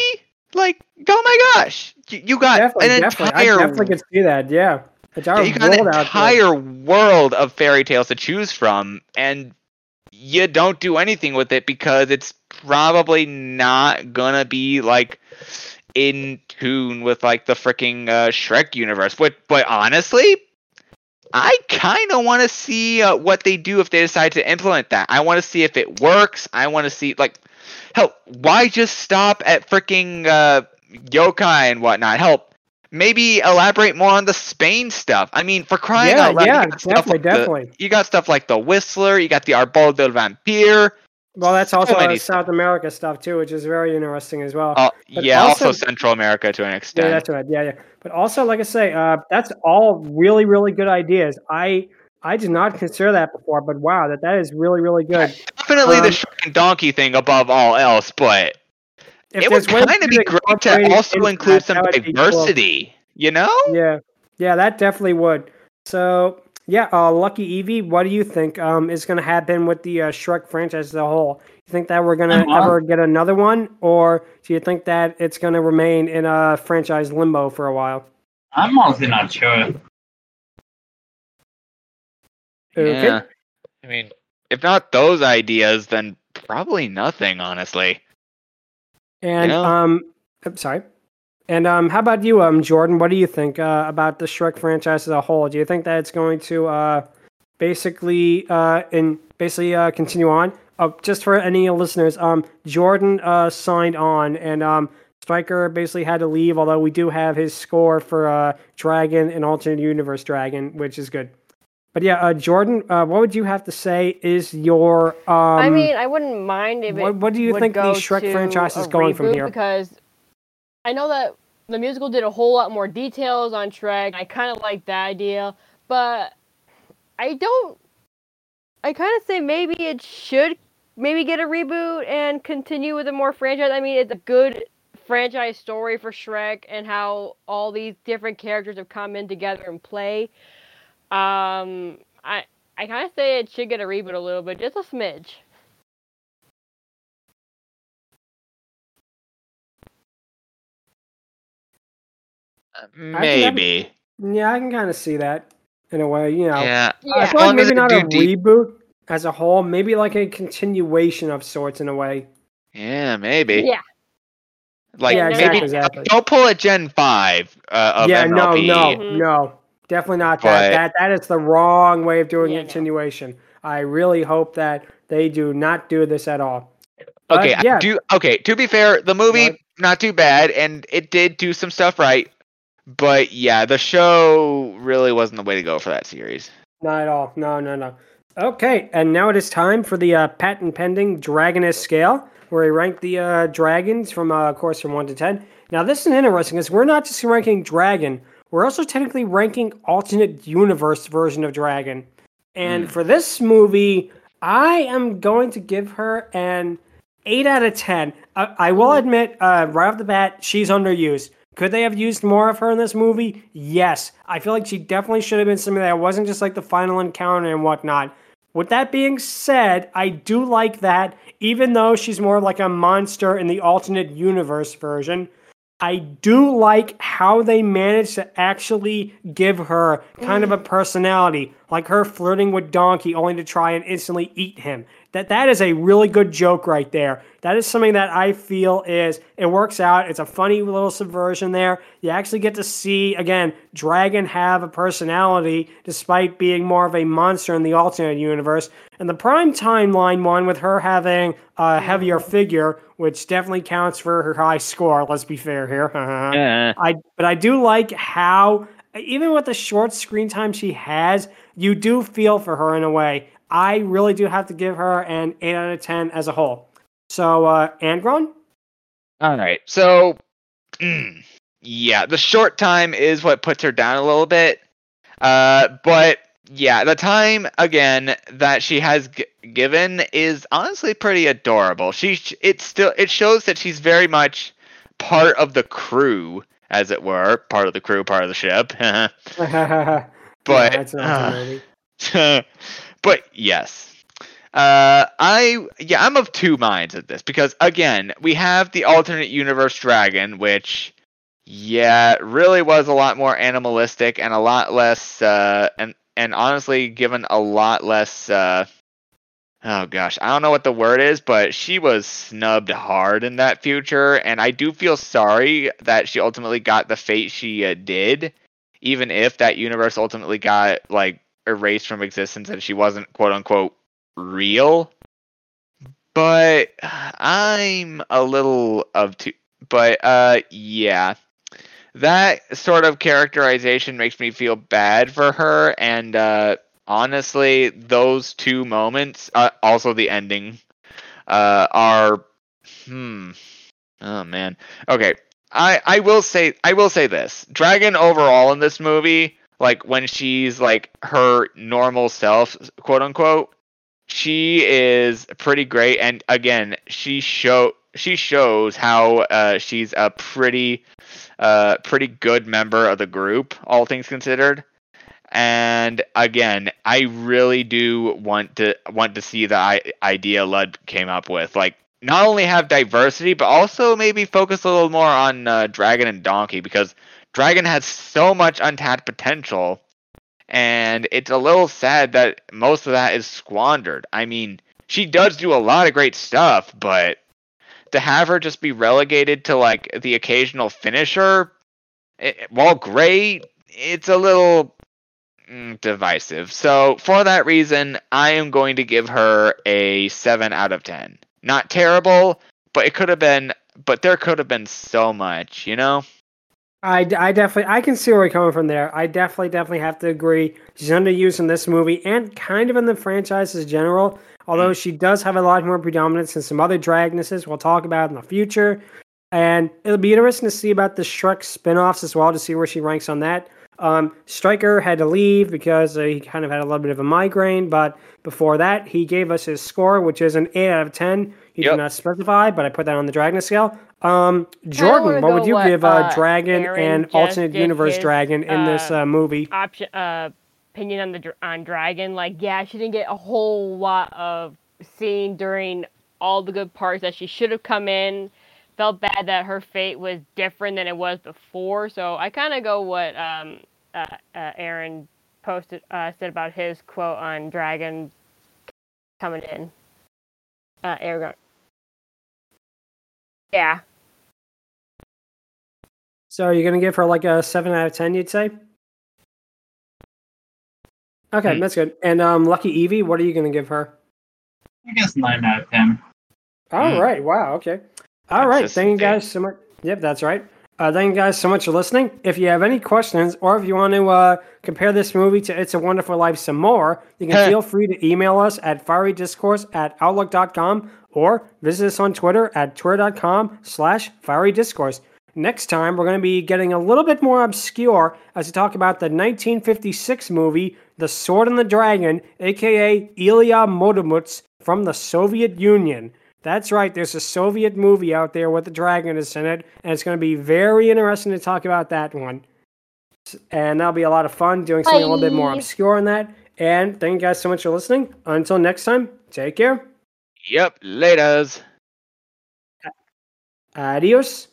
B: Like, oh my gosh. You, you got
A: definitely,
B: an
A: definitely. I definitely can see that. Yeah, entire
B: you got an entire world of fairy tales to choose from, and you don't do anything with it because it's probably not gonna be like in tune with like the freaking uh, Shrek universe. But but honestly, I kind of want to see uh, what they do if they decide to implement that. I want to see if it works. I want to see like, hell, why just stop at freaking uh, yokai and whatnot? Help, maybe elaborate more on the Spain stuff. I mean, for crying
A: Yeah,
B: out loud,
A: yeah,
B: you got stuff
A: definitely,
B: like the-
A: definitely.
B: you got stuff like the Whistler. You got the Arbol del Vampire.
A: Well, that's also uh, South America stuff too, which is very interesting as well. But
B: yeah, also,
A: also-
B: Central America to an extent.
A: Yeah, that's right. Yeah, yeah. But also, like I say, uh, that's all really, really good ideas. I I did not consider that before, but wow, that that is really, really good.
B: Definitely the
A: Um,
B: Shrek and Donkey thing above all else, but it would kind of
A: to
B: be great to also include
A: that,
B: some
A: that would cool.
B: diversity. You know?
A: Yeah, yeah, that definitely would. So yeah, uh, LuckyEevee, what do you think um, is going to happen with the uh, Shrek franchise as a whole? You think that we're going to ever get another one, or do you think that it's going to remain in a franchise limbo for a while?
D: I'm honestly not sure.
A: Okay.
B: Yeah. I mean, if not those ideas, then probably nothing, honestly.
A: And
B: Yeah.
A: um, I'm sorry. And um, how about you, um, Jordan? What do you think uh, about the Shrek franchise as a whole? Do you think that it's going to uh, basically uh, in basically uh, continue on? Uh, just for any listeners, um, Jordan uh, signed on, and um, Stryker basically had to leave. Although we do have his score for uh, Dragon and Alternate Universe Dragon, which is good. But yeah, uh, Jordan, uh, what would you have to say is your um?
E: I mean, I wouldn't mind if it.
A: what, what do you think the Shrek franchise is going from here?
E: Because I know that the musical did a whole lot more details on Shrek. I kind of like that idea, but I don't. I kind of say maybe it should maybe get a reboot and continue with a more franchise. I mean, it's a good franchise story for Shrek and how all these different characters have come in together and play. Um, I I kind of say it should get a reboot a little bit, just a smidge.
B: Maybe.
A: Yeah, I can kind of see that in a way. You know,
B: Yeah.
A: I
B: As
A: feel like maybe not a
B: deep-
A: reboot as a whole, maybe like a continuation of sorts in a way.
B: Yeah, maybe.
E: Yeah.
B: Like
A: yeah, exactly,
B: maybe
A: exactly.
B: don't pull a Gen Five uh, of
A: yeah, no,
B: MLP.
A: no,
E: Mhm.
A: no, definitely not
B: But-
A: that. That that is the wrong way of doing
E: Yeah, no.
A: continuation. I really hope that they do not do this at all. But,
B: Okay, I
A: yeah,
B: do okay. To be fair, the movie
A: What?
B: not too bad, and it did do some stuff right. But yeah, the show really wasn't the way to go for that series.
A: Not at all. No, no, no. Okay, and now it is time for the uh, patent pending Dragoness scale, where we rank the uh, dragons from, uh, of course, from 1 to 10. Now, this is interesting because we're not just ranking Dragon, we're also technically ranking alternate universe version of Dragon. And
B: Hmm.
A: for this movie, I am going to give her an 8 out of 10. I, I will admit, uh, right off the bat, she's underused. Could they have used more of her in this movie? Yes. I feel like she definitely should have been something that wasn't just like the final encounter and whatnot. With that being said, I do like that, even though she's more like a monster in the alternate universe version. I do like how they managed to actually give her kind of a personality, like her flirting with Donkey only to try and instantly eat him. That that is a really good joke right there. That is something that I feel is it works out. It's a funny little subversion there. You actually get to see again Dragon have a personality despite being more of a monster in the alternate universe. And the prime timeline one with her having a heavier figure, which definitely counts for her high score. Let's be fair here.
B: Yeah.
A: I but I do like how even with the short screen time she has, you do feel for her in a way. I really do have to give her an eight out of ten as a whole. So, uh, Angron,
B: All right. So, mm, yeah, the short time is what puts her down a little bit. Uh, but yeah, the time again that she has g- given is honestly pretty adorable. She it still it shows that she's very much part of the crew, as it were, part of the crew, part of the ship.
A: but
B: but but yes. Uh, I yeah, I'm of two minds at this because again, we have the alternate universe dragon, which yeah, really was a lot more animalistic and a lot less uh and and honestly given a lot less uh oh gosh, I don't know what the word is, but she was snubbed hard in that future and I do feel sorry that she ultimately got the fate she uh, did even if that universe ultimately got like erased from existence and she wasn't quote unquote real. But I'm a little of two. But uh, yeah, that sort of characterization makes me feel bad for her. And uh, honestly, those two moments, uh, also the ending, uh, are hmm. Oh man. Okay. I I will say I will say this. Dragon overall in this movie, like when she's like her normal self, quote unquote, she is pretty great and again, she show she shows how uh, she's a pretty uh pretty good member of the group, all things considered. And again, I really do want to want to see the idea Lud came up with. Like not only have diversity, but also maybe focus a little more on uh, Dragon and Donkey because Dragon has so much untapped potential, and it's a little sad that most of that is squandered. I mean, she does do a lot of great stuff, but to have her just be relegated to like the occasional finisher, it, while great, it's a little mm, divisive. So for that reason, I am going to give her a seven out of ten not terrible, but it could have been. But there could have been so much, you know.
A: I, I definitely I can see where you're coming from there. I definitely definitely have to agree. She's underused in this movie and kind of in the franchise as general. Although she does have a lot more predominance in some other Dragonesses we'll talk about in the future. And it'll be interesting to see about the Shrek spin-offs as well to see where she ranks on that. Um, Stryker had to leave because uh, he kind of had a little bit of a migraine, but before that, he gave us his score, which is an 8 out of 10. He
B: Yep.
A: did not specify, but I put that on the Dragon scale. Um, Jordan, what would you
E: what,
A: give uh,
E: uh,
A: Dragon
E: Aaron
A: and alternate universe Dragon in this
E: uh,
A: uh, movie?
E: option uh opinion on the on Dragon. Like, yeah, she didn't get a whole lot of scene during all the good parts that she should have come in. Felt bad that her fate was different than it was before. So I kind of go what um uh, uh Aaron posted uh said about his quote on Dragon coming in. Uh. Yeah.
A: So are you going to give her like a 7 out of 10, you'd say? Okay,
B: Hmm.
A: that's good. And um, LuckyEevee, what are you going to give her?
D: I guess nine out of ten.
A: All
B: Hmm.
A: right. Wow. Okay. All right. Thank you guys so much. Yep, that's right. Uh, thank you guys so much for listening. If you have any questions or if you want to uh, compare this movie to It's a Wonderful Life some more, you can
B: Heh.
A: feel free to email us at fierydiscourse at outlook.com or visit us on Twitter at twitter.com slash fierydiscourse. Next time, we're going to be getting a little bit more obscure as we talk about the 1956 movie The Sword and the Dragon, aka Ilya Muromets from the Soviet Union. That's right, there's a Soviet movie out there with the dragon is in it, and it's going to be very interesting to talk about that one. And that'll be a lot of fun doing something a little bit more obscure on that. And thank you guys so much for listening. Until next time, take care.
B: Yep, laters.
A: Adios.